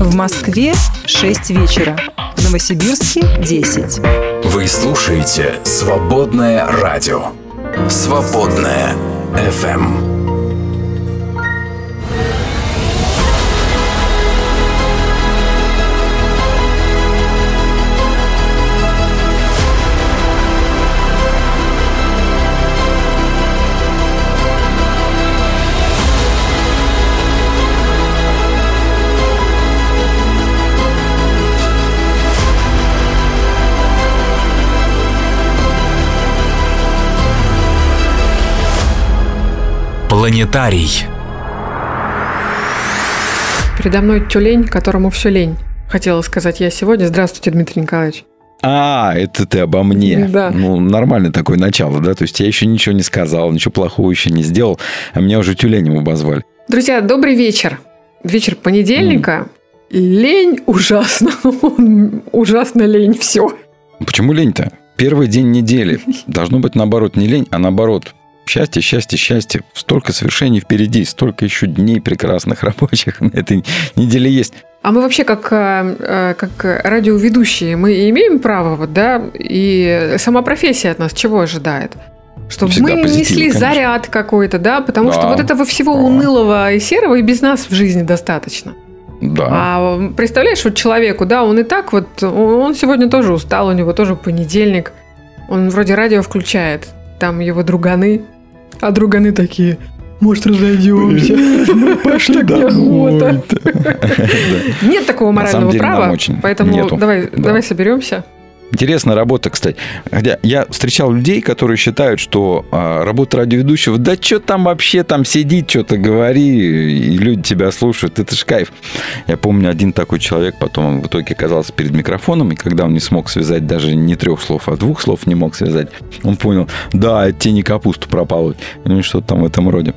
В Москве 6 вечера. В Новосибирске 10. Вы слушаете «Свободное радио». «Свободное FM. Планетарий. Передо мной тюлень, которому все лень. Хотела сказать я сегодня. Здравствуйте, Дмитрий Николаевич. А, это ты обо мне. Да. Ну, нормальное такое начало, да? То есть я еще ничего не сказал, ничего плохого еще не сделал, а меня уже тюленем обозвали. Друзья, добрый вечер. Вечер понедельника. Mm. Лень ужасно. ужасно лень. Все. Почему лень-то? Первый день недели. Должно быть наоборот не лень, а наоборот Счастье, счастье, счастье. Столько свершений впереди, столько еще дней прекрасных рабочих на этой неделе есть. А мы вообще как, э, э, как радиоведущие, мы имеем право, вот, да, и сама профессия от нас чего ожидает? Чтобы Всегда мы несли конечно. заряд какой-то, да, потому да, что вот этого всего да. унылого и серого и без нас в жизни достаточно. Да. А представляешь, вот человеку, да, он и так вот, он сегодня тоже устал, у него тоже понедельник, он вроде радио включает, там его друганы, а друганы такие, может, разойдемся? Ну, пошли неохота. Нет такого морального права, поэтому давай соберемся. Интересная работа, кстати. Хотя я встречал людей, которые считают, что а, работа радиоведущего, да что там вообще, там сидит, что-то говори, и люди тебя слушают, это ж кайф. Я помню, один такой человек потом в итоге оказался перед микрофоном, и когда он не смог связать даже не трех слов, а двух слов не мог связать, он понял, да, тебе не капусту пропало, ну что-то там в этом роде.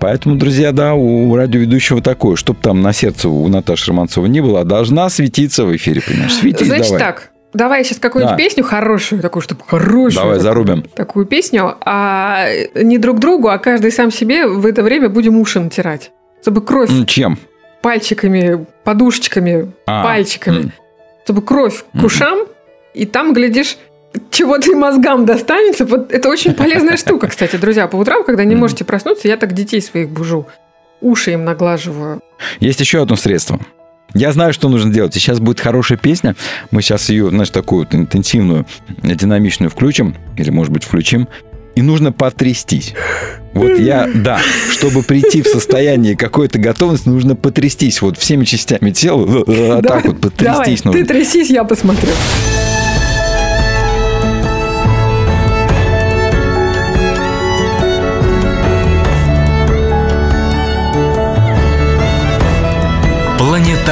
Поэтому, друзья, да, у радиоведущего такое, чтобы там на сердце у Наташи Романцовой не было, а должна светиться в эфире, понимаешь, светись Значит давай. так, Давай сейчас какую-нибудь да. песню хорошую, такую, чтобы хорошую. Давай, такую, зарубим. Такую песню, а не друг другу, а каждый сам себе в это время будем уши натирать. Чтобы кровь... Чем? Пальчиками, подушечками, а, пальчиками. М. Чтобы кровь к ушам, и там, глядишь, чего-то и мозгам достанется. Вот это очень полезная штука, кстати, друзья. По утрам, когда не можете проснуться, я так детей своих бужу. Уши им наглаживаю. Есть еще одно средство – я знаю, что нужно делать. И сейчас будет хорошая песня. Мы сейчас ее, знаешь, такую вот интенсивную, динамичную включим. Или, может быть, включим. И нужно потрястись. Вот я, да, чтобы прийти в состояние какой-то готовности, нужно потрястись вот всеми частями тела. Так вот потрястись нужно. Ты трясись, я посмотрю.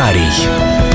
Планетарий.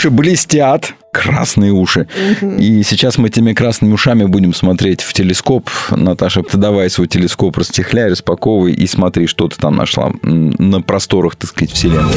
Уши блестят, красные уши. И сейчас мы этими красными ушами будем смотреть в телескоп. Наташа, ты давай свой телескоп расчехляй, распаковывай и смотри, что ты там нашла на просторах, так сказать, Вселенной.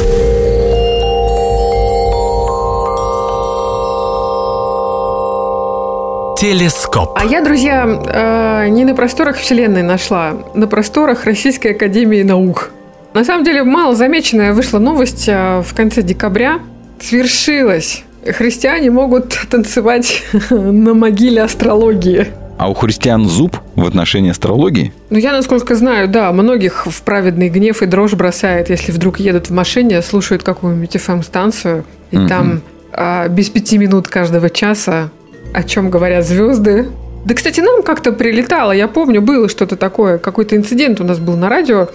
Телескоп. А я, друзья, э, не на просторах Вселенной нашла, на просторах Российской Академии Наук. На самом деле, мало замеченная вышла новость э, в конце декабря. Свершилось. Христиане могут танцевать на могиле астрологии. А у христиан зуб в отношении астрологии? Ну, я, насколько знаю, да, многих в праведный гнев и дрожь бросает, если вдруг едут в машине, слушают какую-нибудь FM-станцию, и Мгм. там а, без пяти минут каждого часа о чем говорят звезды. Да, кстати, нам как-то прилетало, я помню, было что-то такое, какой-то инцидент у нас был на радио.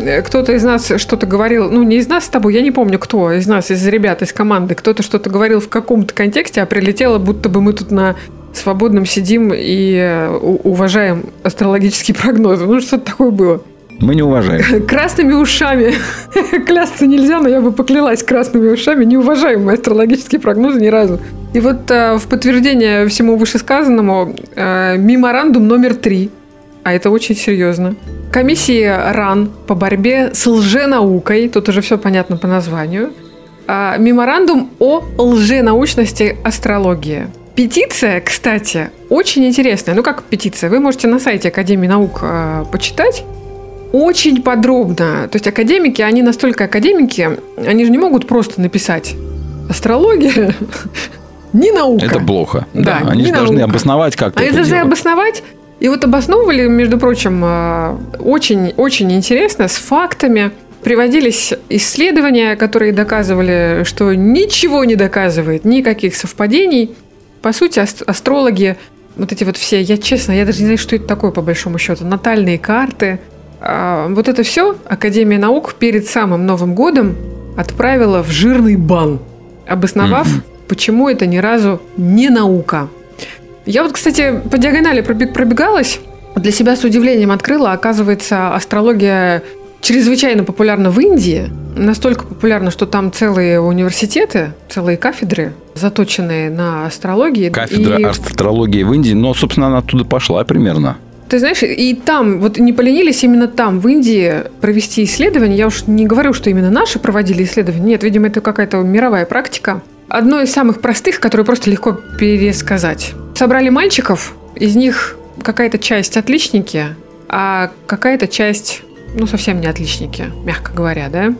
Э, Кто-то из нас что-то говорил, ну не из нас с тобой, я не помню кто, из нас, из ребят, из команды, кто-то что-то говорил в каком-то контексте, а прилетело, будто бы мы тут на свободном сидим и э, уважаем астрологические прогнозы. Ну, что-то такое было. Мы не уважаем. Красными ушами. Клясться нельзя, но я бы поклялась красными ушами. Не уважаем мы астрологические прогнозы ни разу. И вот э, в подтверждение всему вышесказанному э, меморандум номер три. А это очень серьезно. Комиссии РАН по борьбе с лженаукой. Тут уже все понятно по названию. А, Меморандум о лженаучности астрологии. Петиция, кстати, очень интересная. Ну как петиция? Вы можете на сайте Академии наук э, почитать очень подробно. То есть академики, они настолько академики, они же не могут просто написать астрология не наука. Это плохо. Да, Да, они же должны наука. обосновать как-то Они это должны дело. обосновать. И вот обосновывали, между прочим, э, очень, очень интересно, с фактами. Приводились исследования, которые доказывали, что ничего не доказывает, никаких совпадений. По сути, ас- астрологи, вот эти вот все, я честно, я даже не знаю, что это такое по большому счету, натальные карты. А, Вот это все Академия наук перед самым Новым годом отправила в жирный бан, обосновав, почему это ни разу не наука. Я вот, кстати, по диагонали пробег- пробегалась, для себя с удивлением открыла, оказывается, астрология чрезвычайно популярна в Индии, настолько популярна, что там целые университеты, целые кафедры, заточенные на астрологии. Кафедра И- астрологии в Индии, но, собственно, она оттуда пошла примерно. ты знаешь, и там, вот не поленились именно там, в Индии, провести исследование. Я уж не говорю, что именно наши проводили исследования. Нет, видимо, это какая-то мировая практика. Одно из самых простых, которое просто легко пересказать. Собрали мальчиков, из них какая-то часть отличники, а какая-то часть, ну, совсем не отличники, мягко говоря, да.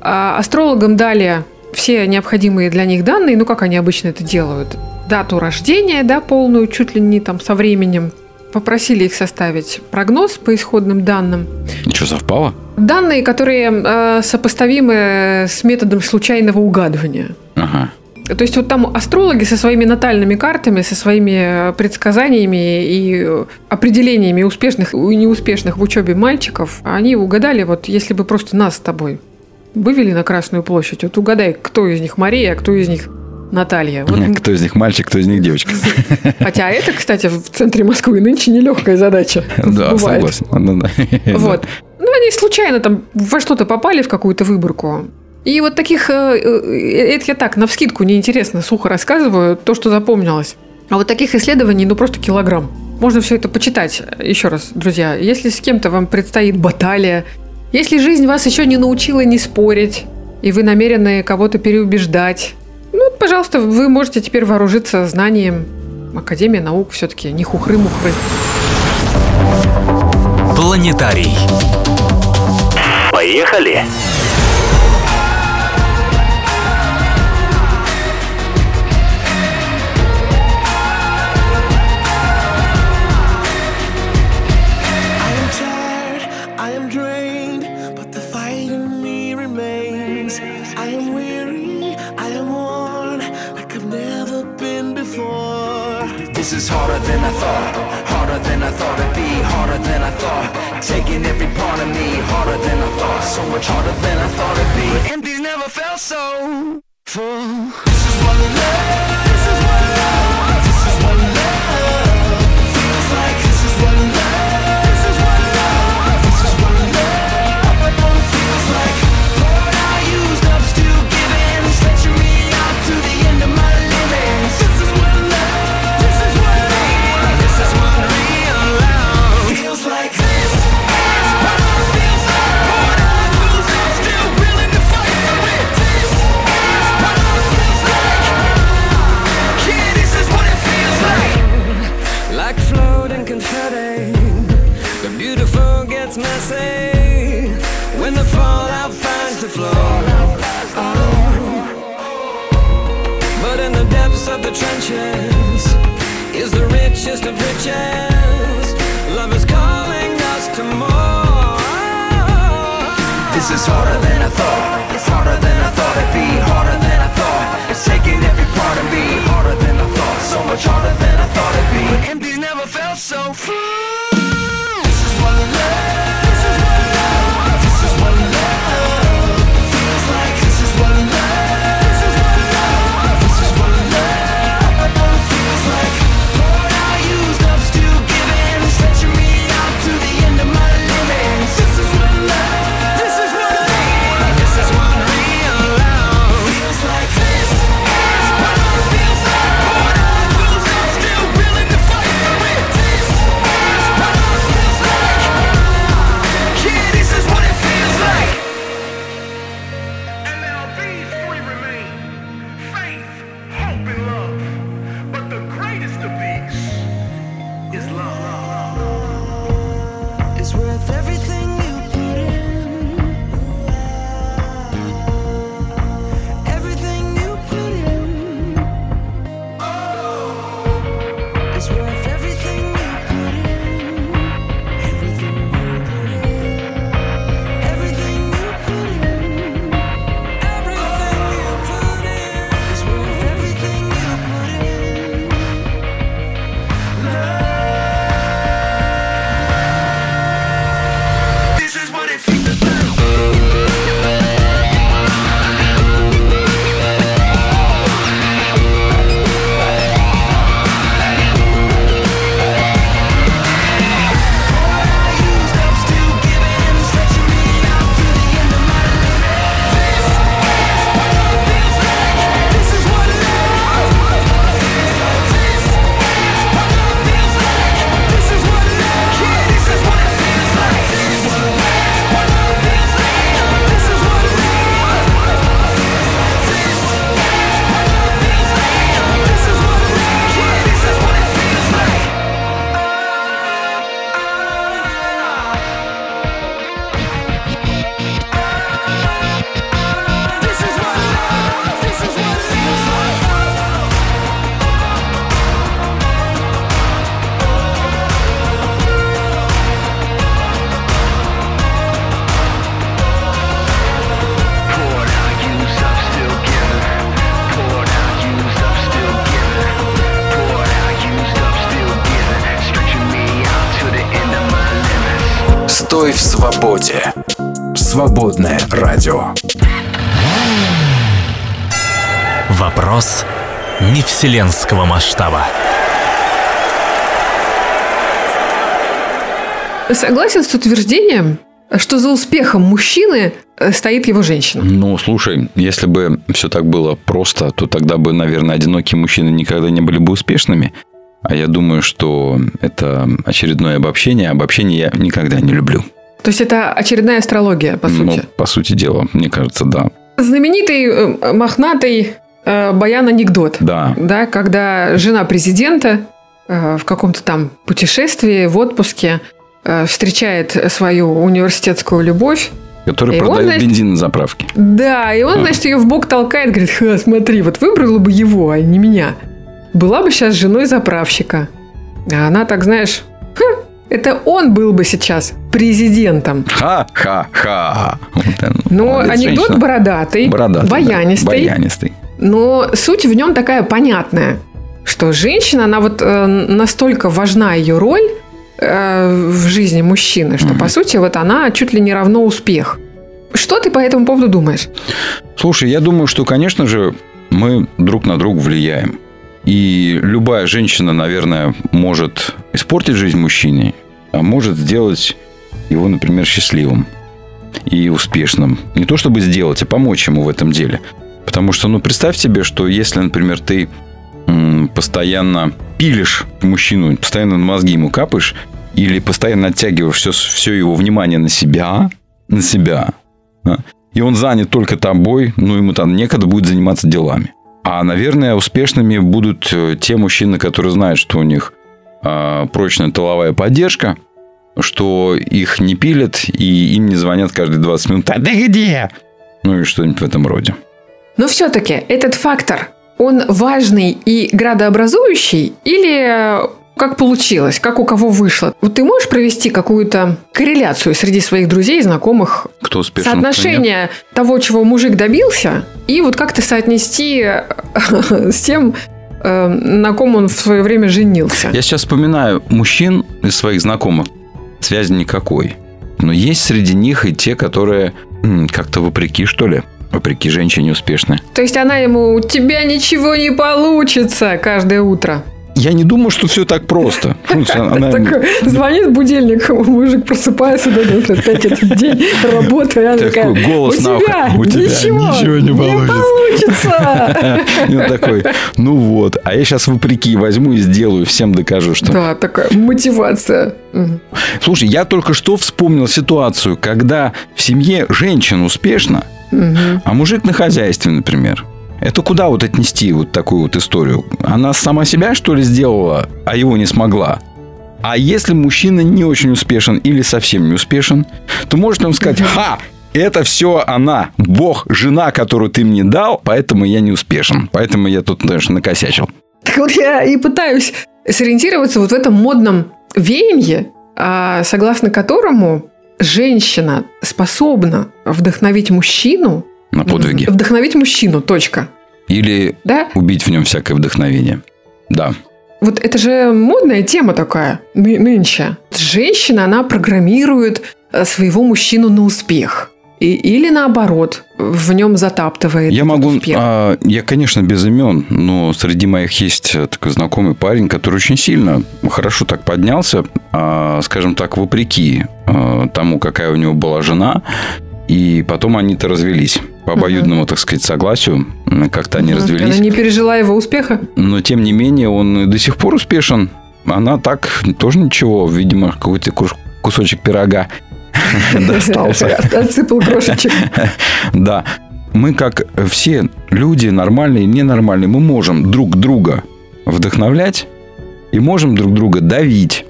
А астрологам дали все необходимые для них данные, ну, как они обычно это делают. Дату рождения, да, полную, чуть ли не там со временем. Попросили их составить прогноз по исходным данным. И что, совпало? Данные, которые э, сопоставимы с методом случайного угадывания. Ага. То есть вот там астрологи со своими натальными картами, со своими э, предсказаниями и э, определениями успешных и неуспешных в учебе мальчиков, они угадали, вот если бы просто нас с тобой вывели на Красную площадь, вот угадай, кто из них Мария, а кто из них Наталья. Вот Кто из них мальчик, кто из них девочка. Хотя это, кстати, в центре Москвы нынче нелегкая задача. Да, согласен. Ну. Вот. Ну, они случайно там во что-то попали в какую-то выборку. И вот таких, э, э, это я так, на вскидку неинтересно, сухо рассказываю, то, что запомнилось. А вот таких исследований, ну, просто килограмм. Можно все это почитать. Еще раз, друзья, если с кем-то вам предстоит баталия, если жизнь вас еще не научила не спорить, и вы намерены кого-то переубеждать, ну, пожалуйста, вы можете теперь вооружиться знанием. Академия наук все-таки не хухры-мухры. Планетарий. Поехали! Harder than I thought. Taking every part of me, harder than I thought, so much harder than I thought it'd be. But empties never felt so full. This is what love. Just of riches. Love is calling us to more. This is harder than I thought. It's harder than I thought it'd be. Harder than I thought. It's taking every part of me. Harder than I thought. So much harder than I thought it'd be. But empty never felt so full. Не вселенского масштаба. Согласен с утверждением, что за успехом мужчины э, стоит его женщина. Ну, слушай, если бы все так было просто, то тогда бы, наверное, одинокие мужчины никогда не были бы успешными. А я думаю, что это очередное обобщение. Обобщение я никогда не люблю. То есть это очередная астрология, по Ну, сути. по сути дела, мне кажется, да. Знаменитый э, мохнатый э, баян-анекдот. Да. Да, когда жена президента э, в каком-то там путешествии, в отпуске э, встречает свою университетскую любовь. Который И он, продает значит- бензин на заправке. Да, и он, значит, ее в бок толкает, говорит, Ха, смотри, вот выбрала бы его, а не меня. Была бы сейчас женой заправщика. А она так, знаешь, «Ха, это он был бы сейчас президентом. Ха-ха-ха. Молодец, анекдот женщина. бородатый, Бородатый, да, баянистый. Но суть в нем такая понятная, что женщина, она вот э, настолько важна ее роль э, в жизни мужчины, что по сути вот она чуть ли не равно успех. Что ты по этому поводу думаешь? Слушай, я думаю, что, конечно же, мы друг на друга влияем. И любая женщина, наверное, может испортить жизнь мужчине, а может сделать его, например, счастливым и успешным. Не то чтобы сделать, а помочь ему в этом деле. Потому что, ну, представь себе, что если, например, ты постоянно пилишь мужчину, постоянно мозги ему капаешь, или постоянно оттягиваешь все, все его внимание на себя, на себя, а, и он занят только тобой, ну, ему там некогда будет заниматься делами. А, наверное, успешными будут э, те мужчины, которые знают, что у них а, прочная тыловая поддержка, что их не пилят и им не звонят каждые 20 минут. А ты где? Ну и что-нибудь в этом роде. Но все-таки этот фактор, он важный и градообразующий или Как получилось? Как у кого вышло? Вот ты можешь провести какую-то корреляцию среди своих друзей, знакомых, Кто успешен? кто соотношение того, чего мужик добился, и вот как-то соотнести с тем, э, на ком он в свое время женился. Я сейчас вспоминаю мужчин из своих знакомых. Связи никакой. Но есть среди них и те, которые как-то вопреки, что ли, вопреки женщине успешны. То есть она ему «У тебя ничего не получится» каждое утро. Я не думаю, что все так просто. Ну, звонит будильник, мужик просыпается, опять этот день работы, она такая, голос на ухо, «У тебя ничего, не получится». И он такой, ну вот, а я сейчас вопреки возьму и сделаю, всем докажу, что... Да, такая мотивация. Слушай, я только что вспомнил ситуацию, когда в семье женщина успешна, а мужик на хозяйстве, например. Это куда вот отнести вот такую вот историю? Она сама себя, что ли, сделала, а его не смогла? А если мужчина не очень успешен или совсем не успешен, то может он сказать, ха, это все она, Бог, жена, которую ты мне дал, поэтому я не успешен. Поэтому я тут, конечно, накосячил. Так вот я и пытаюсь сориентироваться вот в этом модном веянии, а, согласно которому женщина способна вдохновить мужчину. На подвиги. Вдохновить мужчину, точка. Или Да? убить в нем всякое вдохновение. Да. Вот это же модная тема такая ны- нынче. Женщина, она программирует э, своего мужчину на успех. И, или наоборот, в нем затаптывает Я могу, успех. а, я, конечно, без имен, но среди моих есть э, такой знакомый парень, который очень сильно, хорошо так поднялся, а, скажем так, вопреки а, тому, какая у него была жена, и потом они-то развелись по обоюдному, так сказать, согласию, как-то они развелись. Она не пережила его успеха. Но, тем не менее, он до сих пор успешен. Она так тоже ничего, видимо, какой-то кусочек пирога достался. Отсыпал крошечек. Да. Мы, как все люди, нормальные и ненормальные, мы можем друг друга вдохновлять и можем друг друга давить.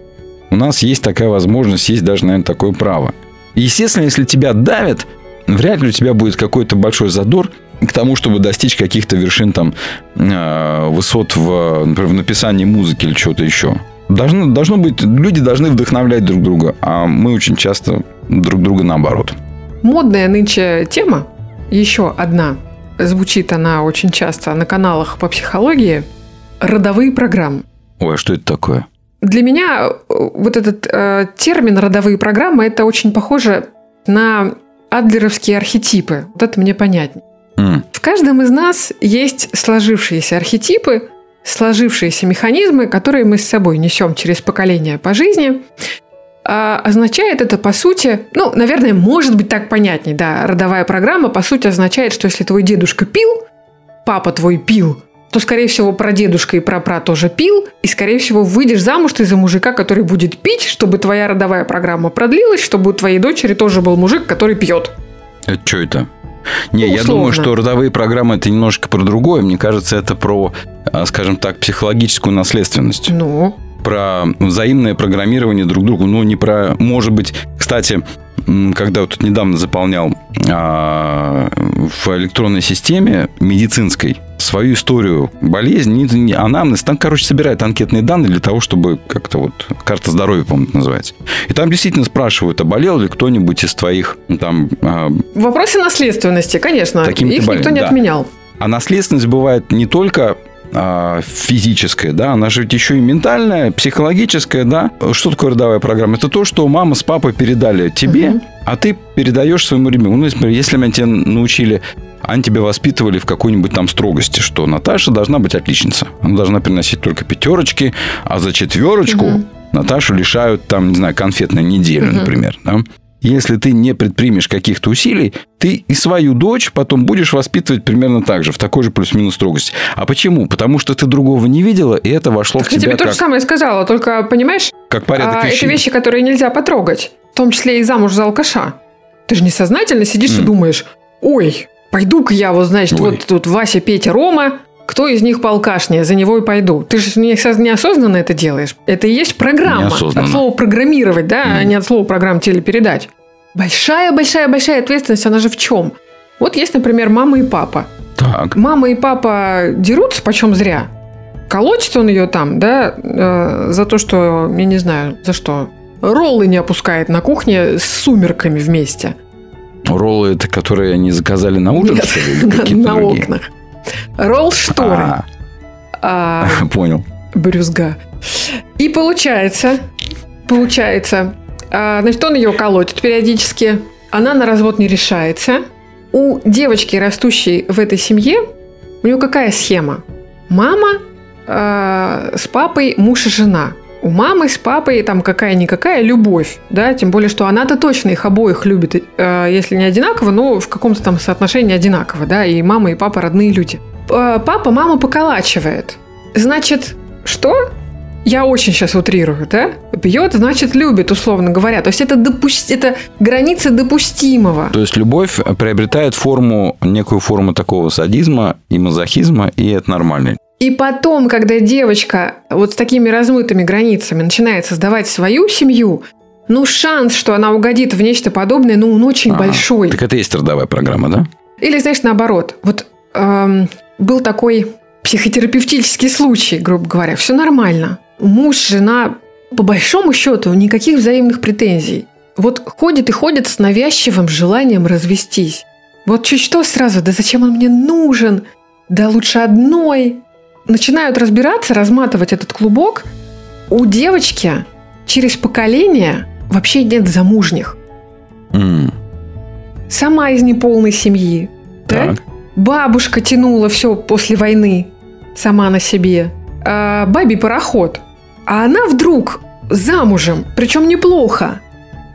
У нас есть такая возможность, есть даже, наверное, такое право. Естественно, если тебя давят, вряд ли у тебя будет какой-то большой задор к тому, чтобы достичь каких-то вершин там э, высот в, например, в написании музыки или чего-то еще. Должно, должно быть, люди должны вдохновлять друг друга, а мы очень часто друг друга наоборот. Модная нынче тема, еще одна, звучит она очень часто на каналах по психологии, родовые программы. Ой, а что это такое? Для меня э, вот этот э, термин родовые программы это очень похоже на адлеровские архетипы. Вот это мне понятнее. М, В каждом из нас есть сложившиеся архетипы, сложившиеся механизмы, которые мы с собой несем через поколения по жизни. А означает это, по сути, ну, наверное, может быть так понятней, да, родовая программа, по сути, означает, что если твой дедушка пил, папа твой пил, то, скорее всего, прадедушка и прапра тоже пил, и, скорее всего, выйдешь замуж ты за мужика, который будет пить, чтобы твоя родовая программа продлилась, чтобы у твоей дочери тоже был мужик, который пьет. Это что это? Не, Ну, я условно. думаю, что родовые программы это немножко про другое. Мне кажется, это про, а, скажем так, психологическую наследственность. Ну, Про взаимное программирование друг другу. Ну, не про... Может быть, кстати, когда вот тут недавно заполнял а, в электронной системе медицинской свою историю болезни, не- не- анамнез, там, короче, собирает анкетные данные для того, чтобы как-то вот карта здоровья, по-моему, называется. И там действительно спрашивают, а болел ли кто-нибудь из твоих там а, вопросы наследственности, конечно, их никто болезнями, не да. отменял. А наследственность бывает не только физическая, да, она же ведь еще и ментальная, психологическая, да. Что такое родовая программа? Это то, что мама с папой передали тебе, а ты передаешь своему ребенку. Ну, например, если меня тебя научили, они тебя воспитывали в какой-нибудь там строгости, что Наташа должна быть отличница. Она должна приносить только пятерочки, а за четверочку Наташу лишают там, не знаю, конфетной недели, например, да. Если ты не предпримешь каких-то усилий, ты и свою дочь потом будешь воспитывать примерно так же, в такой же плюс-минус строгости. А почему? Потому что ты другого не видела, и это вошло Так в я тебе тебя то же как, самое сказала, только, понимаешь, как порядок а, это вещей. вещи, которые нельзя потрогать, в том числе и замуж за алкаша. Ты же несознательно сидишь и М. думаешь, ой, пойду-ка я, вот, значит, Ой. вот тут Вася, Петя, Рома, кто из них поалкашнее, за него и пойду. Ты же не осоз- неосознанно это делаешь. Это и есть программа. Неосознанно. От слова программировать, да, а не от слова программ телепередач. Большая-большая-большая ответственность, она же в чем? Вот есть, например, мама и папа. Так. Мама и папа дерутся почем зря. колотит он ее там, да, э, за то, что, я не знаю, за что, роллы не опускает на кухне с сумерками вместе. Роллы это, которые они заказали на ужин, Нет, что ли, или на, на другие? окнах. Ролл шторы. А, А, понял. брюзга. И получается, получается, а, значит, он ее колотит периодически, она на развод не решается. У девочки, растущей в этой семье, у нее какая схема? Мама с папой муж и жена. У мамы с папой там какая-никакая любовь, да, тем более, что она-то точно их обоих любит, э, если не одинаково, но в каком-то там соотношении одинаково, да, и мама, и папа родные люди. П- Папа маму поколачивает. Значит, что? Я очень сейчас утрирую, да? Бьет, значит, любит, условно говоря. То есть это, допусти... это граница допустимого. То есть любовь приобретает форму, некую форму такого садизма и мазохизма, и это нормально. И потом, когда девочка вот с такими размытыми границами начинает создавать свою семью, ну, шанс, что она угодит в нечто подобное, ну, он очень Ага. большой. Так это есть родовая программа, да? Или, знаешь, наоборот. Вот эм, был такой психотерапевтический случай, грубо говоря. Все нормально. Муж, жена, по большому счету, никаких взаимных претензий. Вот ходит и ходит с навязчивым желанием развестись. Вот чуть что сразу, да зачем он мне нужен? Да лучше одной. Начинают разбираться, разматывать этот клубок. У девочки через поколение вообще нет замужних. М, Сама из неполной семьи. да? Так. Бабушка тянула все после войны сама на себе. А, бабий пароход. А она вдруг замужем, причем неплохо.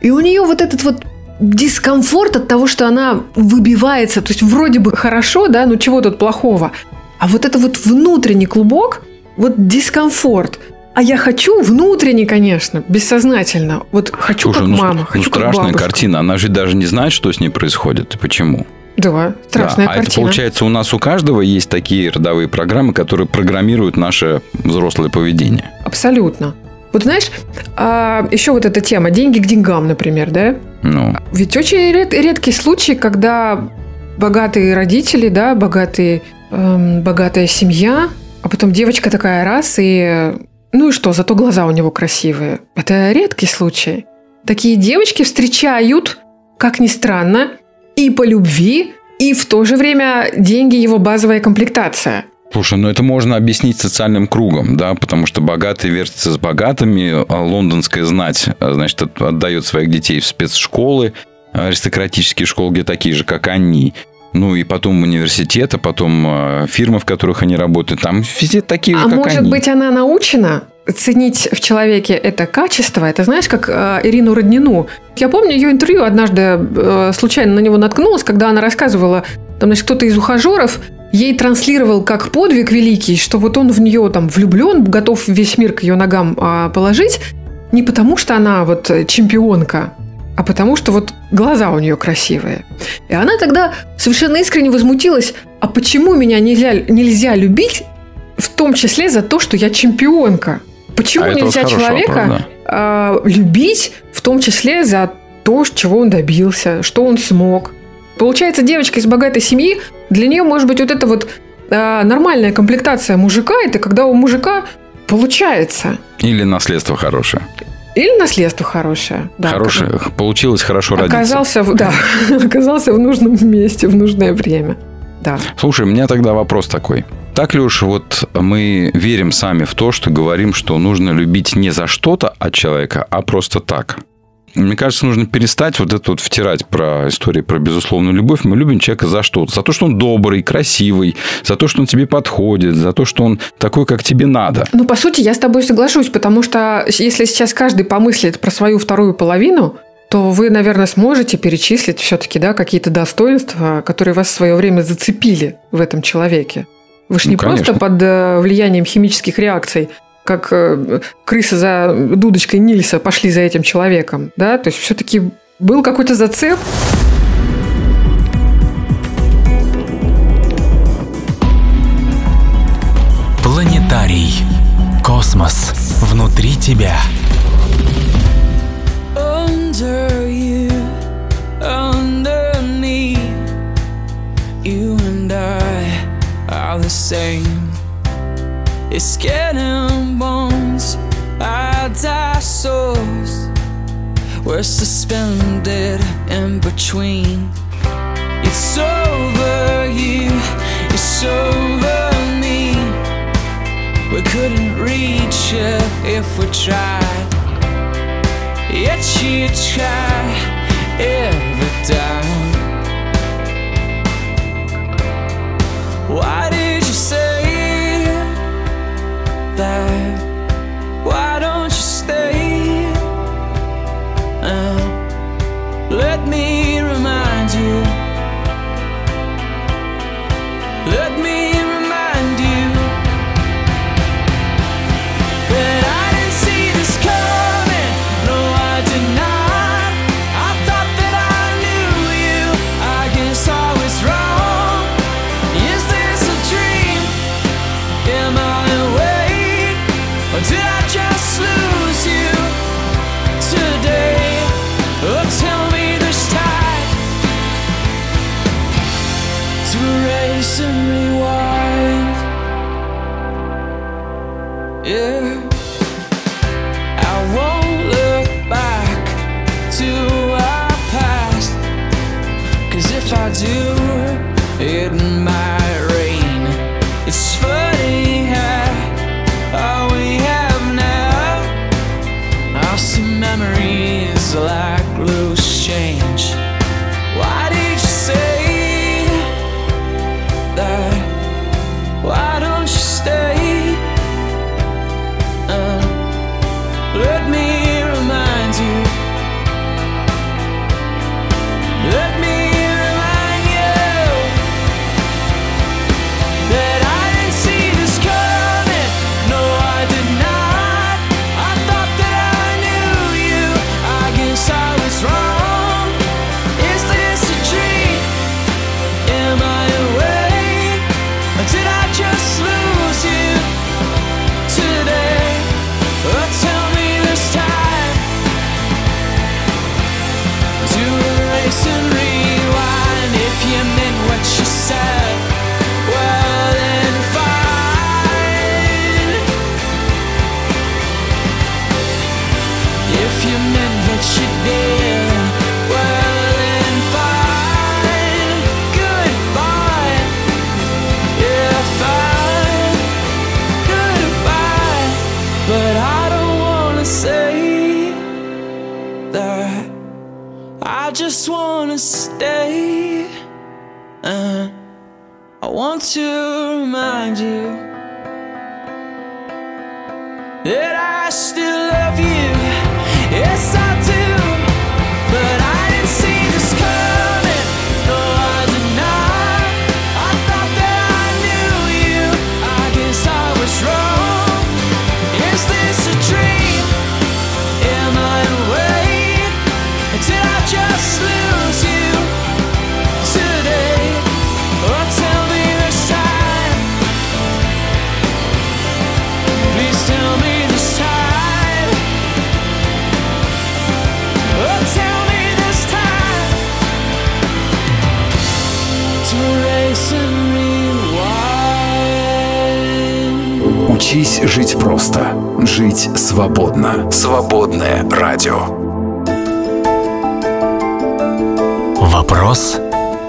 И у нее вот этот вот дискомфорт от того, что она выбивается. То есть вроде бы хорошо, да, ну чего тут плохого. А вот это вот внутренний клубок, вот дискомфорт. А я хочу внутренне, конечно, бессознательно. Вот хочу Слушай, как ну, мама, ну, хочу как страшная бабушка. картина. Она же даже не знает, что с ней происходит и почему. Да, страшная Да, А это получается, у нас у каждого есть такие родовые программы, которые программируют наше взрослое поведение. Абсолютно. Вот знаешь, а, еще вот эта тема деньги к деньгам, например, да? Ну, Ведь очень ред- редкий случай, когда богатые родители, да, богатые, эм, богатая семья, а потом девочка такая раз и ну и что, зато глаза у него красивые. Это редкий случай. Такие девочки встречают, как ни странно, и по любви, и в то же время деньги его базовая комплектация. Слушай, ну это можно объяснить социальным кругом, да, потому что богатые вертятся с богатыми, а лондонская знать, а, значит, от- отдает своих детей в спецшколы, аристократические школы, где такие же, как они. Ну и потом университет, а потом а, фирмы, в которых они работают, там везде такие А как может они. быть, она научена ценить в человеке это качество? Это знаешь, как э, Ирину Роднину. Я помню ее интервью однажды, э, случайно на него наткнулась, когда она рассказывала, там, значит, кто-то из ухажеров ей транслировал как подвиг великий, что вот он в нее там влюблен, готов весь мир к ее ногам а, положить, не потому что она вот э, чемпионка, а потому что вот глаза у нее красивые. И она тогда совершенно искренне возмутилась, а почему меня нельзя, нельзя любить, в том числе за то, что я чемпионка? Почему А вот нельзя хороший человека вопрос, да. а, любить, в том числе за то, чего он добился, что он смог? Получается, девочка из богатой семьи, для нее может быть вот эта вот а, нормальная комплектация мужика, это когда у мужика получается. Или наследство хорошее. Или наследство хорошее. Да, хорошее. когда Получилось хорошо родиться. Оказался, в- да, оказался в нужном месте в нужное время. Да. Слушай, у меня тогда вопрос такой. Так ли уж вот мы верим сами в то, что говорим, что нужно любить не за что-то от человека, а просто так? Мне кажется, нужно перестать вот это вот втирать про истории про безусловную любовь. Мы любим человека за что-то. За то, что он добрый, красивый, за то, что он тебе подходит, за то, что он такой, как тебе надо. Ну, по сути, я с тобой соглашусь, потому что если сейчас каждый помыслит про свою вторую половину, то вы, наверное, сможете перечислить все-таки да, какие-то достоинства, которые вас в свое время зацепили в этом человеке. Вы же Ну, не просто конечно. под э, влиянием химических реакций, как э, крысы за дудочкой Нильса пошли за этим человеком, да? То есть все-таки был какой-то зацеп. Планетарий. Космос внутри тебя. under you, underneath. You and I are the same. It's bones, our souls We're suspended in between. It's over you, it's over me. We couldn't reach you if we tried. Yet you try every time. Why if I do, it might rain. It's funny rewind. Учись жить просто. Жить свободно. Свободное радио. Вопрос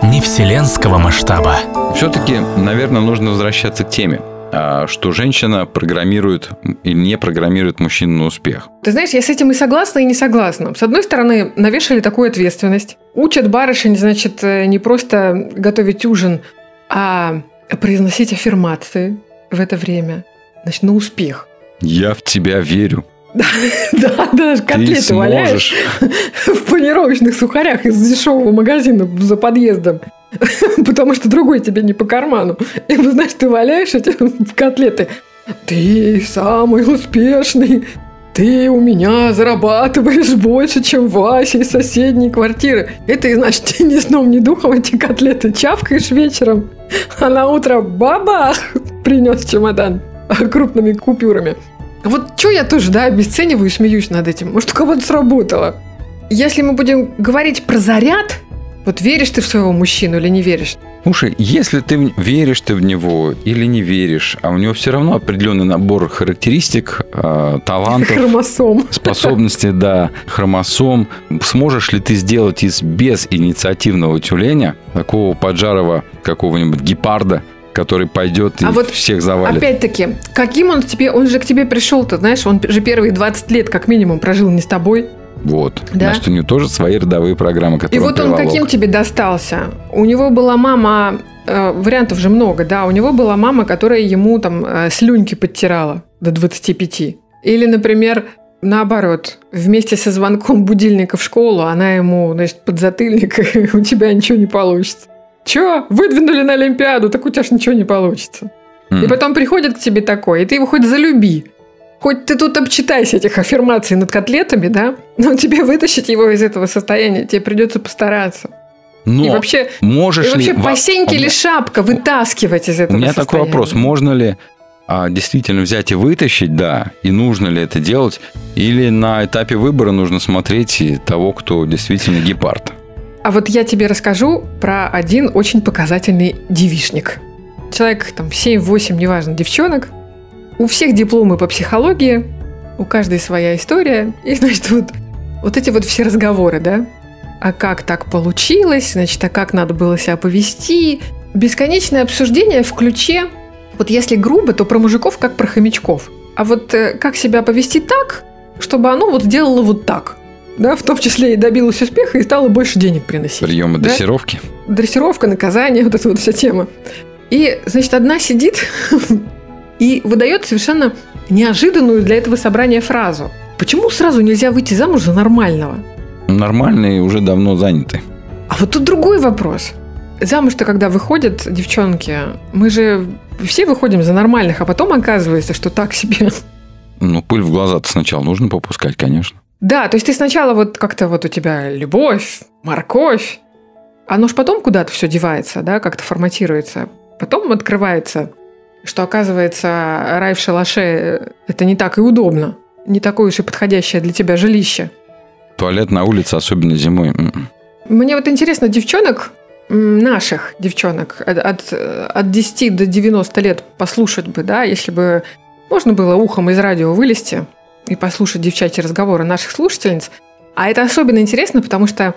не вселенского масштаба. Все-таки, наверное, нужно возвращаться к теме, а, что женщина программирует или не программирует мужчину на успех. Ты знаешь, я с этим и согласна, и не согласна. С одной стороны, навешали такую ответственность. Учат барышень, значит, э, не просто готовить ужин, а произносить аффирмации в это время. Значит, на успех. Я в тебя верю. Да, да, Ты котлеты валяешь в панировочных сухарях из дешевого магазина за подъездом. Потому что другой тебе не по карману. И, знаешь, ты валяешь эти котлеты. Ты самый успешный. Ты у меня зарабатываешь больше, чем Вася из соседней квартиры. И ты, значит, ни сном, ни духом эти котлеты чавкаешь вечером. А на утро бабах принес чемодан крупными купюрами. Вот что я тоже, да, обесцениваю и смеюсь над этим. Может, у кого-то сработало. Если мы будем говорить про заряд, вот веришь ты в своего мужчину или не веришь, Слушай, если ты веришь ты в него или не веришь, а у него все равно определенный набор характеристик, э, талантов, Хромосом. способностей, да, хромосом. Сможешь ли ты сделать из безинициативного тюленя такого поджарого какого-нибудь гепарда, который пойдет и А вот всех завалит? Опять-таки, каким он тебе, он же к тебе пришел-то, знаешь, он же первые 20 лет как минимум прожил не с тобой. Вот. Да. Значит, у него тоже свои родовые программы, И которые вот он приволок. каким тебе достался? У него была мама, э, вариантов же много, да, у него была мама, которая ему там э, слюньки подтирала до 25. Или, например, наоборот, вместе со звонком будильника в школу она ему, значит, подзатыльник, и у тебя ничего не получится. Че, выдвинули на Олимпиаду, так у тебя ж ничего не получится. М. И потом приходит к тебе такой, и ты его хоть залюби. Хоть ты тут обчитайся этих аффирмаций над котлетами, да? Но тебе вытащить его из этого состояния тебе придется постараться. Но и вообще, можешь и вообще ли... по во- сеньке у или меня- шапка вытаскивать из У этого меня такой состояния? вопрос. Можно ли а, действительно взять и вытащить, да, и нужно ли это делать, или на этапе выбора нужно смотреть того, кто действительно гепард? А вот я тебе расскажу про один очень показательный девишник. Человек там 7-8, неважно, девчонок. У всех дипломы по психологии, у каждой своя история. И, значит, вот, вот эти вот все разговоры, да? А как так получилось? Значит, а как надо было себя повести? Бесконечное обсуждение в ключе, вот если грубо, то про мужиков как про хомячков. А вот э, как себя повести так, чтобы оно вот сделало вот так. Да, в том числе и добилось успеха и стало больше денег приносить. Приемы Да? дрессировки? дрессировка, наказание, вот эта вот вся тема. И, значит, одна сидит и выдает совершенно неожиданную для этого собрания фразу. Почему сразу нельзя выйти замуж за нормального? Нормальные уже давно заняты. А вот тут другой вопрос. Замуж-то, когда выходят девчонки, мы же все выходим за нормальных, а потом оказывается, что так себе. Ну, пыль в глаза-то сначала нужно попускать, конечно. Да, то есть ты сначала вот как-то вот у тебя любовь, морковь, оно ж потом куда-то все девается, да, как-то форматируется. Потом открывается, что оказывается рай в шалаше э, это не так и удобно, не такое уж и подходящее для тебя жилище. Туалет на улице, особенно зимой. Мне вот интересно, девчонок, наших девчонок, от, от, от 10 до 90 лет послушать бы, да, если бы можно было ухом из радио вылезти и послушать девчачьи разговоры наших слушательниц. А это особенно интересно, потому что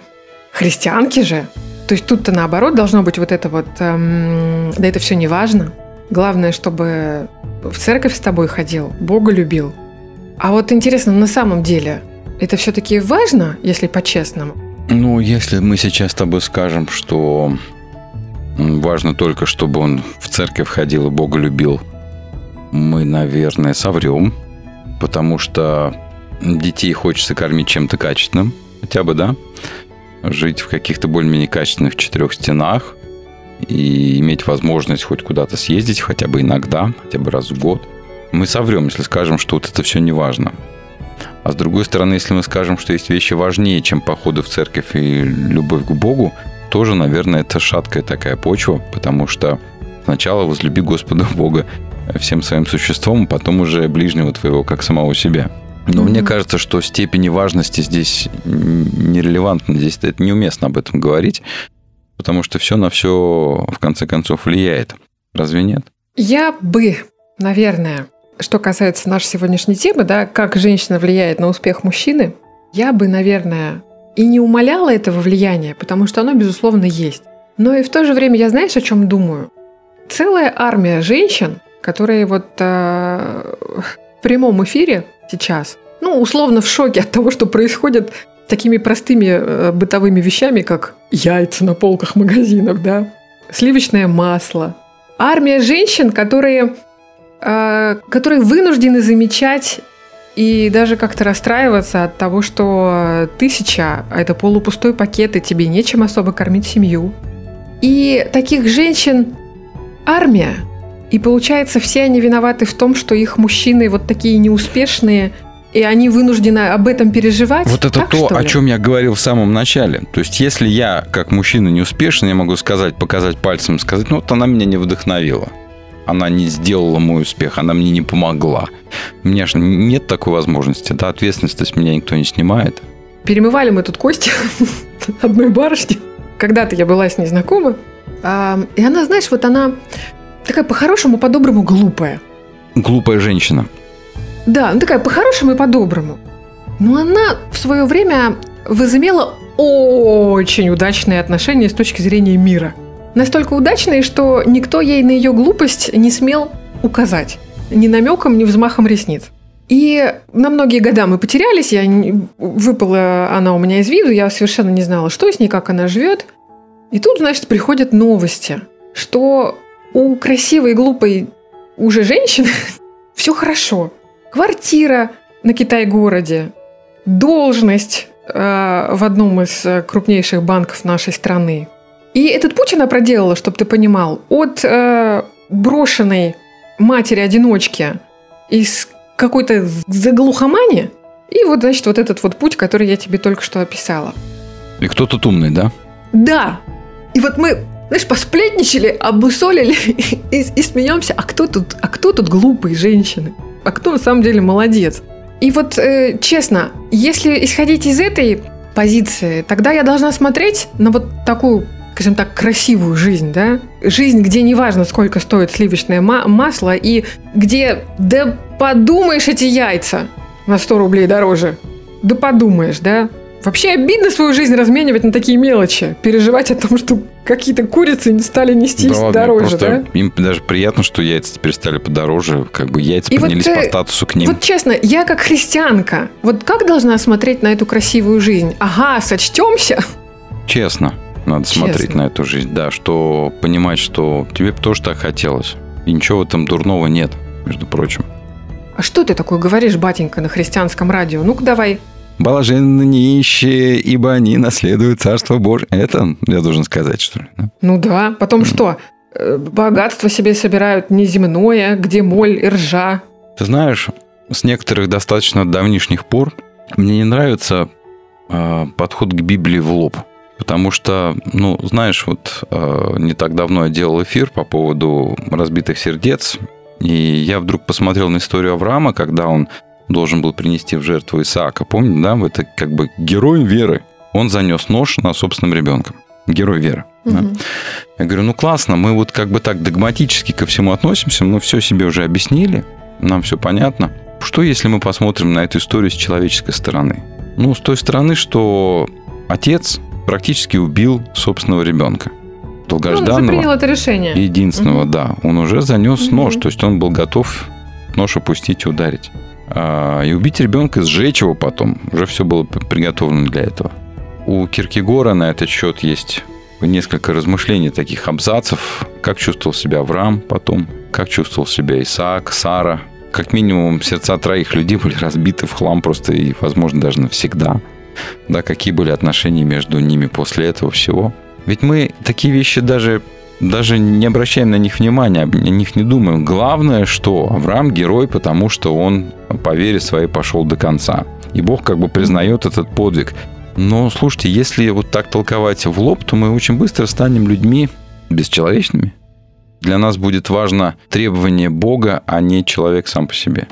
христианки же, то есть тут-то наоборот должно быть вот это вот, эм, да это все не важно. Главное, чтобы в церковь с тобой ходил, Бога любил. А вот интересно, на самом деле, это все-таки важно, если по-честному? Ну, если мы сейчас с тобой скажем, что важно только, чтобы он в церковь ходил и Бога любил, мы, наверное, соврем, потому что детей хочется кормить чем-то качественным, хотя бы, да, жить в каких-то более-менее качественных четырех стенах и иметь возможность хоть куда-то съездить, хотя бы иногда, хотя бы раз в год. Мы соврем, если скажем, что вот это все не важно. А с другой стороны, если мы скажем, что есть вещи важнее, чем походы в церковь и любовь к Богу, тоже, наверное, это шаткая такая почва, потому что сначала возлюби Господа Бога всем своим существом, а потом уже ближнего твоего, как самого себя. Но Мгм. мне кажется, что степени важности здесь н- нерелевантна, здесь это неуместно об этом говорить, потому что все на все в конце концов влияет. Разве нет? Я бы, наверное, что касается нашей сегодняшней темы, да, как женщина влияет на успех мужчины, я бы, наверное, и не умоляла этого влияния, потому что оно, безусловно, есть. Но и в то же время я, знаешь, о чем думаю? Целая армия женщин, которые вот э, в прямом эфире сейчас, ну, условно в шоке от того, что происходит такими простыми э, бытовыми вещами, как яйца на полках магазинов, да, сливочное масло. Армия женщин, которые, э, которые вынуждены замечать и даже как-то расстраиваться от того, что тысяча – это полупустой пакет, и тебе нечем особо кормить семью. И таких женщин армия. И получается, все они виноваты в том, что их мужчины вот такие неуспешные, и они вынуждены об этом переживать. Вот это Так, то, о чем я говорил в самом начале. То есть, если я, как мужчина, неуспешный, я могу сказать, показать пальцем, сказать, ну вот она меня не вдохновила. Она не сделала мой успех, она мне не помогла. У меня же нет такой возможности, да, ответственность с меня никто не снимает. Перемывали мы тут кости одной барышни. Когда-то я была с ней знакома. И она, знаешь, вот она такая по-хорошему, по-доброму глупая. Глупая женщина. Да, ну такая по-хорошему и по-доброму. Но она в свое время возымела очень удачные отношения с точки зрения мира. Настолько удачные, что никто ей на ее глупость не смел указать. Ни намеком, ни взмахом ресниц. И на многие года мы потерялись, я выпала она у меня из виду, я совершенно не знала, что с ней, как она живет. И тут, значит, приходят новости, что у красивой, глупой уже женщины все хорошо. Квартира на Китай-городе, должность э, в одном из э, крупнейших банков нашей страны. И этот путь она проделала, чтобы ты понимал, от э, брошенной матери-одиночки из какой-то заглухомани, и вот, значит, вот этот вот путь, который я тебе только что описала. И кто тут умный, да? Да. И вот мы, знаешь, посплетничали, обусолили и, и смеемся. А кто тут, а кто тут глупые женщины? А кто на самом деле молодец? И вот, э, честно, если исходить из этой позиции, тогда я должна смотреть на вот такую, скажем так, красивую жизнь, да? Жизнь, где не важно, сколько стоит сливочное ма- масло, и где, да подумаешь, эти яйца на 100 рублей дороже. Да подумаешь, да? Вообще обидно свою жизнь разменивать на такие мелочи. Переживать о том, что какие-то курицы не стали нестись Да ладно, дороже, да? им даже приятно, что яйца теперь стали подороже. Как бы яйца И вот, поднялись э, по статусу к ним. Вот честно, я как христианка, вот как должна смотреть на эту красивую жизнь? Ага, сочтемся? Честно, надо Честно. смотреть на эту жизнь. Да, что понимать, что тебе бы тоже так хотелось. И ничего в этом дурного нет, между прочим. А что ты такое говоришь, батенька, на христианском радио? Ну-ка давай. Блаженны нищие, ибо они наследуют Царство Божие. Это я должен сказать, что ли? да? Ну да, потом что? Э, Богатство себе собирают неземное, где моль и ржа. Ты знаешь, с некоторых достаточно давнишних пор мне не нравится э, подход к Библии в лоб. Потому что, ну, знаешь, вот э, не так давно я делал эфир по поводу разбитых сердец, и я вдруг посмотрел на историю Авраама, когда он должен был принести в жертву Исаака. Помните, да? Это как бы герой веры. Он занес нож на собственном ребенка. Герой веры. да? Мгм. Я говорю, ну классно, мы вот как бы так догматически ко всему относимся, мы все себе уже объяснили, нам все понятно. Что если мы посмотрим на эту историю с человеческой стороны? Ну, с той стороны, что отец практически убил собственного ребенка. Ну, он уже Долгожданного. принял это решение. Единственного, да. Он уже занес Мгм. нож, то есть он был готов нож опустить и ударить. А, и убить ребенка, сжечь его потом. Уже все было приготовлено для этого. У Киркегора на этот счет есть несколько размышлений таких абзацев. Как чувствовал себя Авраам потом, как чувствовал себя Исаак, Сара. Как минимум сердца троих людей были разбиты в хлам просто и, возможно, даже навсегда. Да, какие были отношения между ними после этого всего. Ведь мы такие вещи даже даже не обращаем на них внимания, о них не думаем. Главное, что Авраам герой, потому что он по вере своей пошел до конца. И Бог как бы признает этот подвиг. Но слушайте, если вот так толковать в лоб, то мы очень быстро станем людьми бесчеловечными. Для нас будет важно требование Бога, а не человек сам по себе.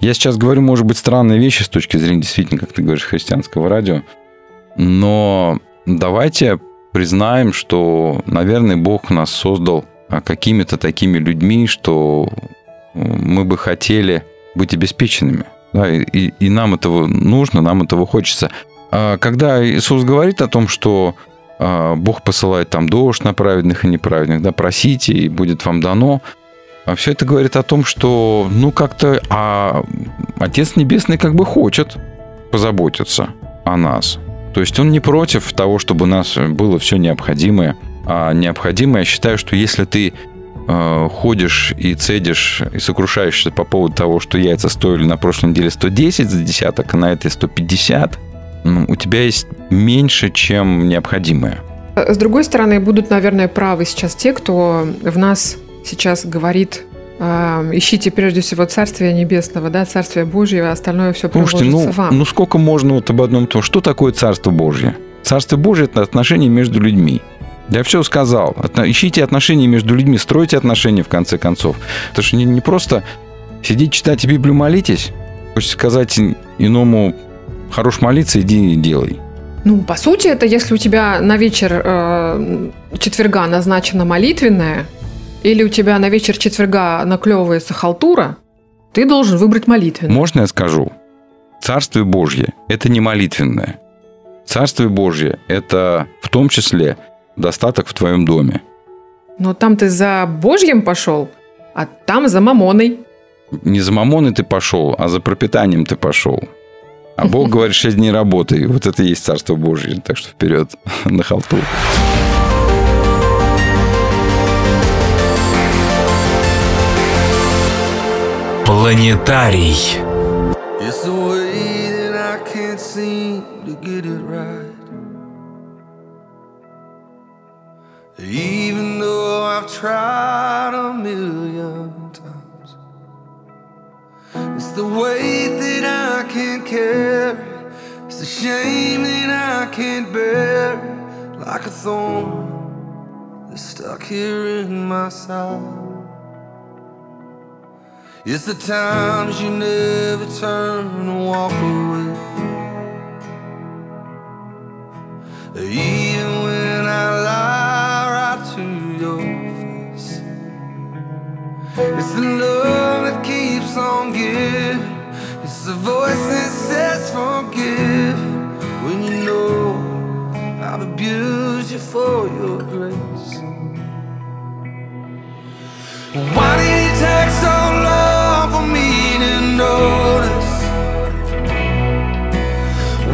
Я сейчас говорю, может быть, странные вещи с точки зрения, действительно, как ты говоришь, христианского радио. Но давайте признаем, что, наверное, Бог нас создал а, какими-то такими людьми, что э, мы бы хотели быть обеспеченными. Да, и, и- нам этого нужно, нам этого хочется. А когда Иисус говорит о том, что а, Бог посылает там дождь на праведных и неправедных, да, просите, и будет вам дано, все это говорит о том, что, ну, как-то а Отец Небесный как бы хочет позаботиться о нас. То есть он не против того, чтобы у нас было все необходимое. А необходимое, я считаю, что если ты э, ходишь и цедишь и сокрушаешься по поводу того, что яйца стоили на прошлой неделе 110 за десяток, а на этой 150, ну, у тебя есть меньше, чем необходимое. С другой стороны, будут, наверное, правы сейчас те, кто в нас сейчас говорит э, ищите прежде всего Царствие Небесного, да, Царствие Божье, а остальное все Слушайте, ну, вам. ну сколько можно вот об одном том? Что такое Царство Божье? Царство Божье – это отношения между людьми. Я все сказал. Ищите отношения между людьми, стройте отношения в конце концов. Это же не, не просто сидеть, читать Библию, молитесь. Хочется сказать иному, хорош молиться, иди и делай. Ну, по сути, это если у тебя на вечер э, четверга назначена молитвенная, или у тебя на вечер четверга наклевывается халтура, ты должен выбрать молитвенную. Можно я скажу? Царствие Божье – это не молитвенное. Царствие Божье – это в том числе достаток в твоем доме. Но там ты за Божьим пошел, а там за мамоной. Не за мамоной ты пошел, а за пропитанием ты пошел. А Бог говорит, шесть дней работы. Вот это и есть Царство Божье. Так что вперед на халтуру. Планетарий. It's the way that I can't seem to get it right. Even though I've tried a million times, it's the weight that I can't carry. It's the shame that I can't bear, like a thorn that's stuck here in my side. It's the times you never turn and walk away. Even when I lie right to your face. It's the love that keeps on giving. It's the voice that says forgive. When you know I've abused you for your grace. Why did it take so long notice?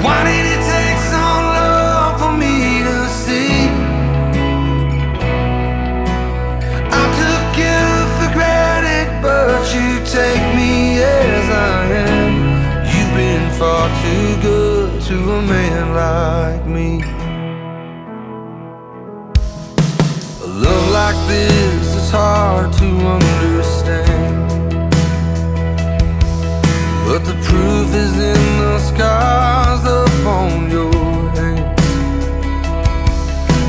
Why did it take so long for me to see? I took you for granted, but you take me as I am. You've been far too good to a man like me. A love like this is hard to understand. The proof is in the scars upon your hands.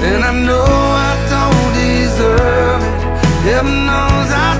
And I know I don't deserve it. Heaven knows I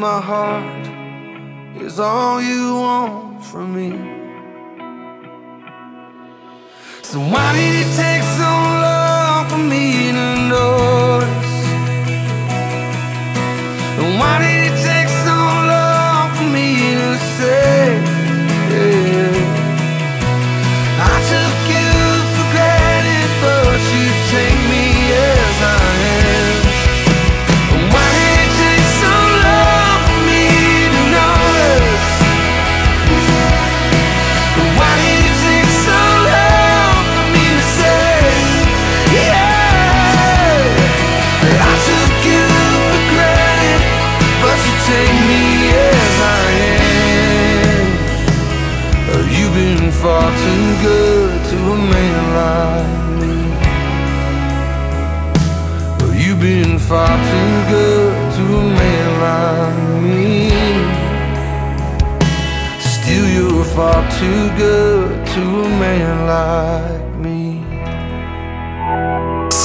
my heart is all you want from me. So why did it take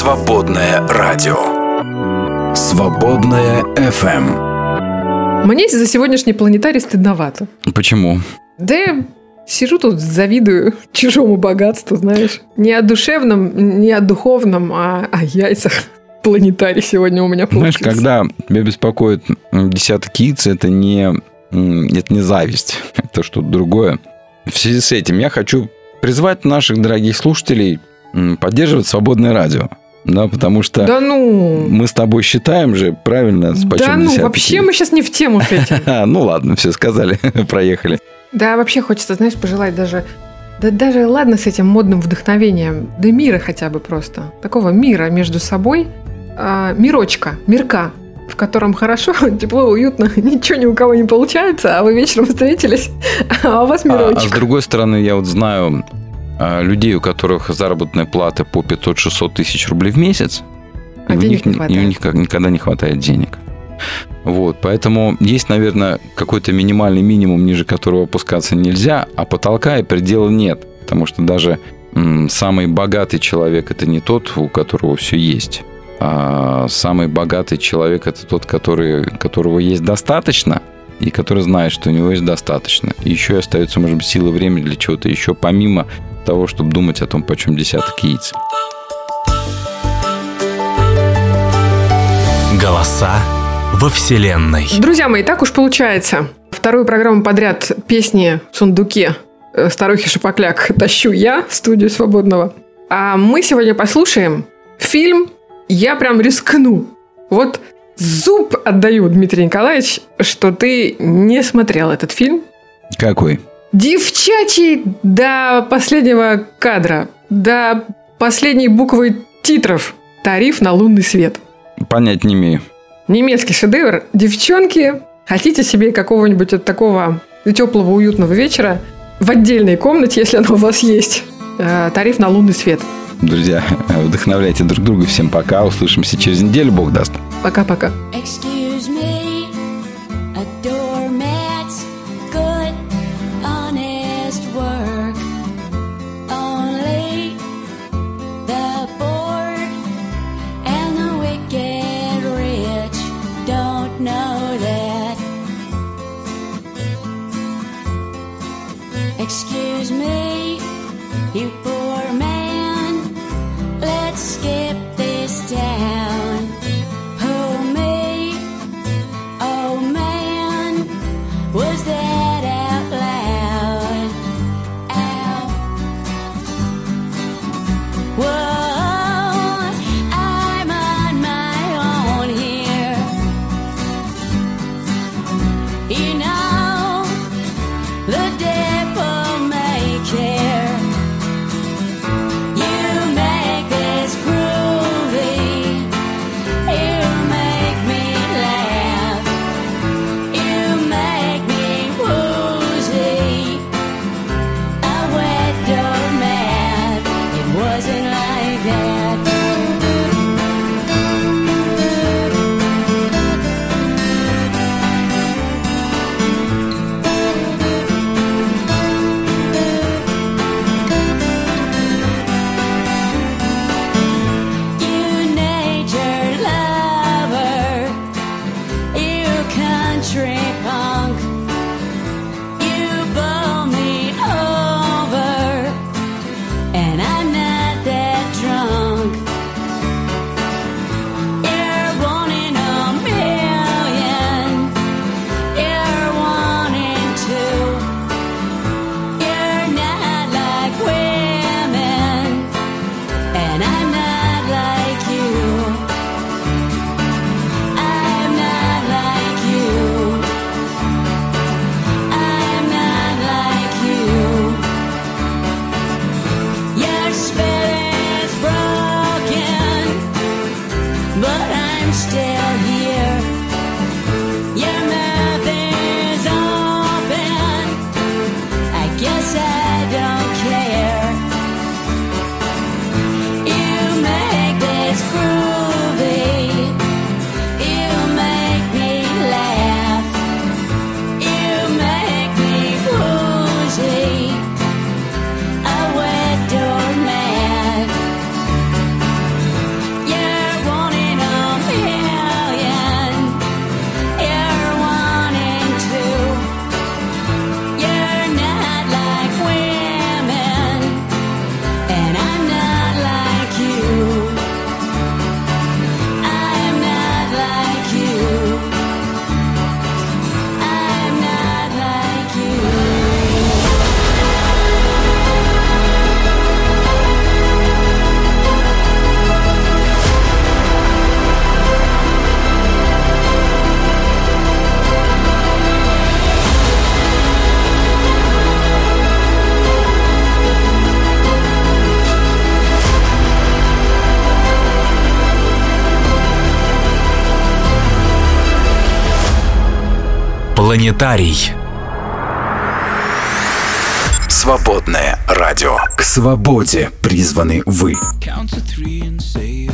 Свободное радио. Свободное FM. Мне за сегодняшний планетарий стыдновато. Почему? Да я сижу тут, завидую чужому богатству, знаешь. Не о душевном, не о духовном, а о яйцах. Планетарий сегодня у меня Знаешь, получился. когда тебя беспокоит десяток яиц, это не, это не зависть, это что-то другое. В связи с этим я хочу призвать наших дорогих слушателей поддерживать свободное радио. Да, потому что Да ну... мы с тобой считаем же, правильно, с Да ну, вообще мы сейчас не в тему с этим. А, ну ладно, все сказали, проехали. Да, вообще хочется, знаешь, пожелать даже... Да даже ладно с этим модным вдохновением, да мира хотя бы просто. Такого мира между собой, а, мирочка, мирка, в котором хорошо, тепло, уютно, ничего ни у кого не получается, а вы вечером встретились, а у вас А, а с мирочек. другой стороны, я вот знаю людей, у которых заработная плата по 500-600 тысяч рублей в месяц, А и у них, не и у них никогда не хватает денег. Вот, поэтому есть, наверное, какой-то минимальный минимум, ниже которого опускаться нельзя, а потолка и предела нет. Потому что даже м, самый богатый человек это не тот, у которого все есть. А самый богатый человек это тот, который, которого есть достаточно, и который знает, что у него есть достаточно. И еще остается, может быть, сила времени для чего-то еще, помимо того, чтобы думать о том, почем десяток яиц. Голоса во Вселенной. Друзья мои, так уж получается. Вторую программу подряд песни в сундуке э, старухи Шапокляк тащу я в студию Свободного. А мы сегодня послушаем фильм «Я прям рискну». Вот зуб отдаю, Дмитрий Николаевич, что ты не смотрел этот фильм. Какой? Девчачий до последнего кадра, до последней буквы титров. Тариф на лунный свет. Понять не имею. Немецкий шедевр. Девчонки, хотите себе какого-нибудь вот такого теплого, уютного вечера в отдельной комнате, если она у вас есть. Э, Тариф на лунный свет. Друзья, вдохновляйте друг друга. Всем пока. Услышимся через неделю. Бог даст. Пока-пока. Excuse me, Планетарий. Свободное радио. К свободе призваны вы. Count to three and say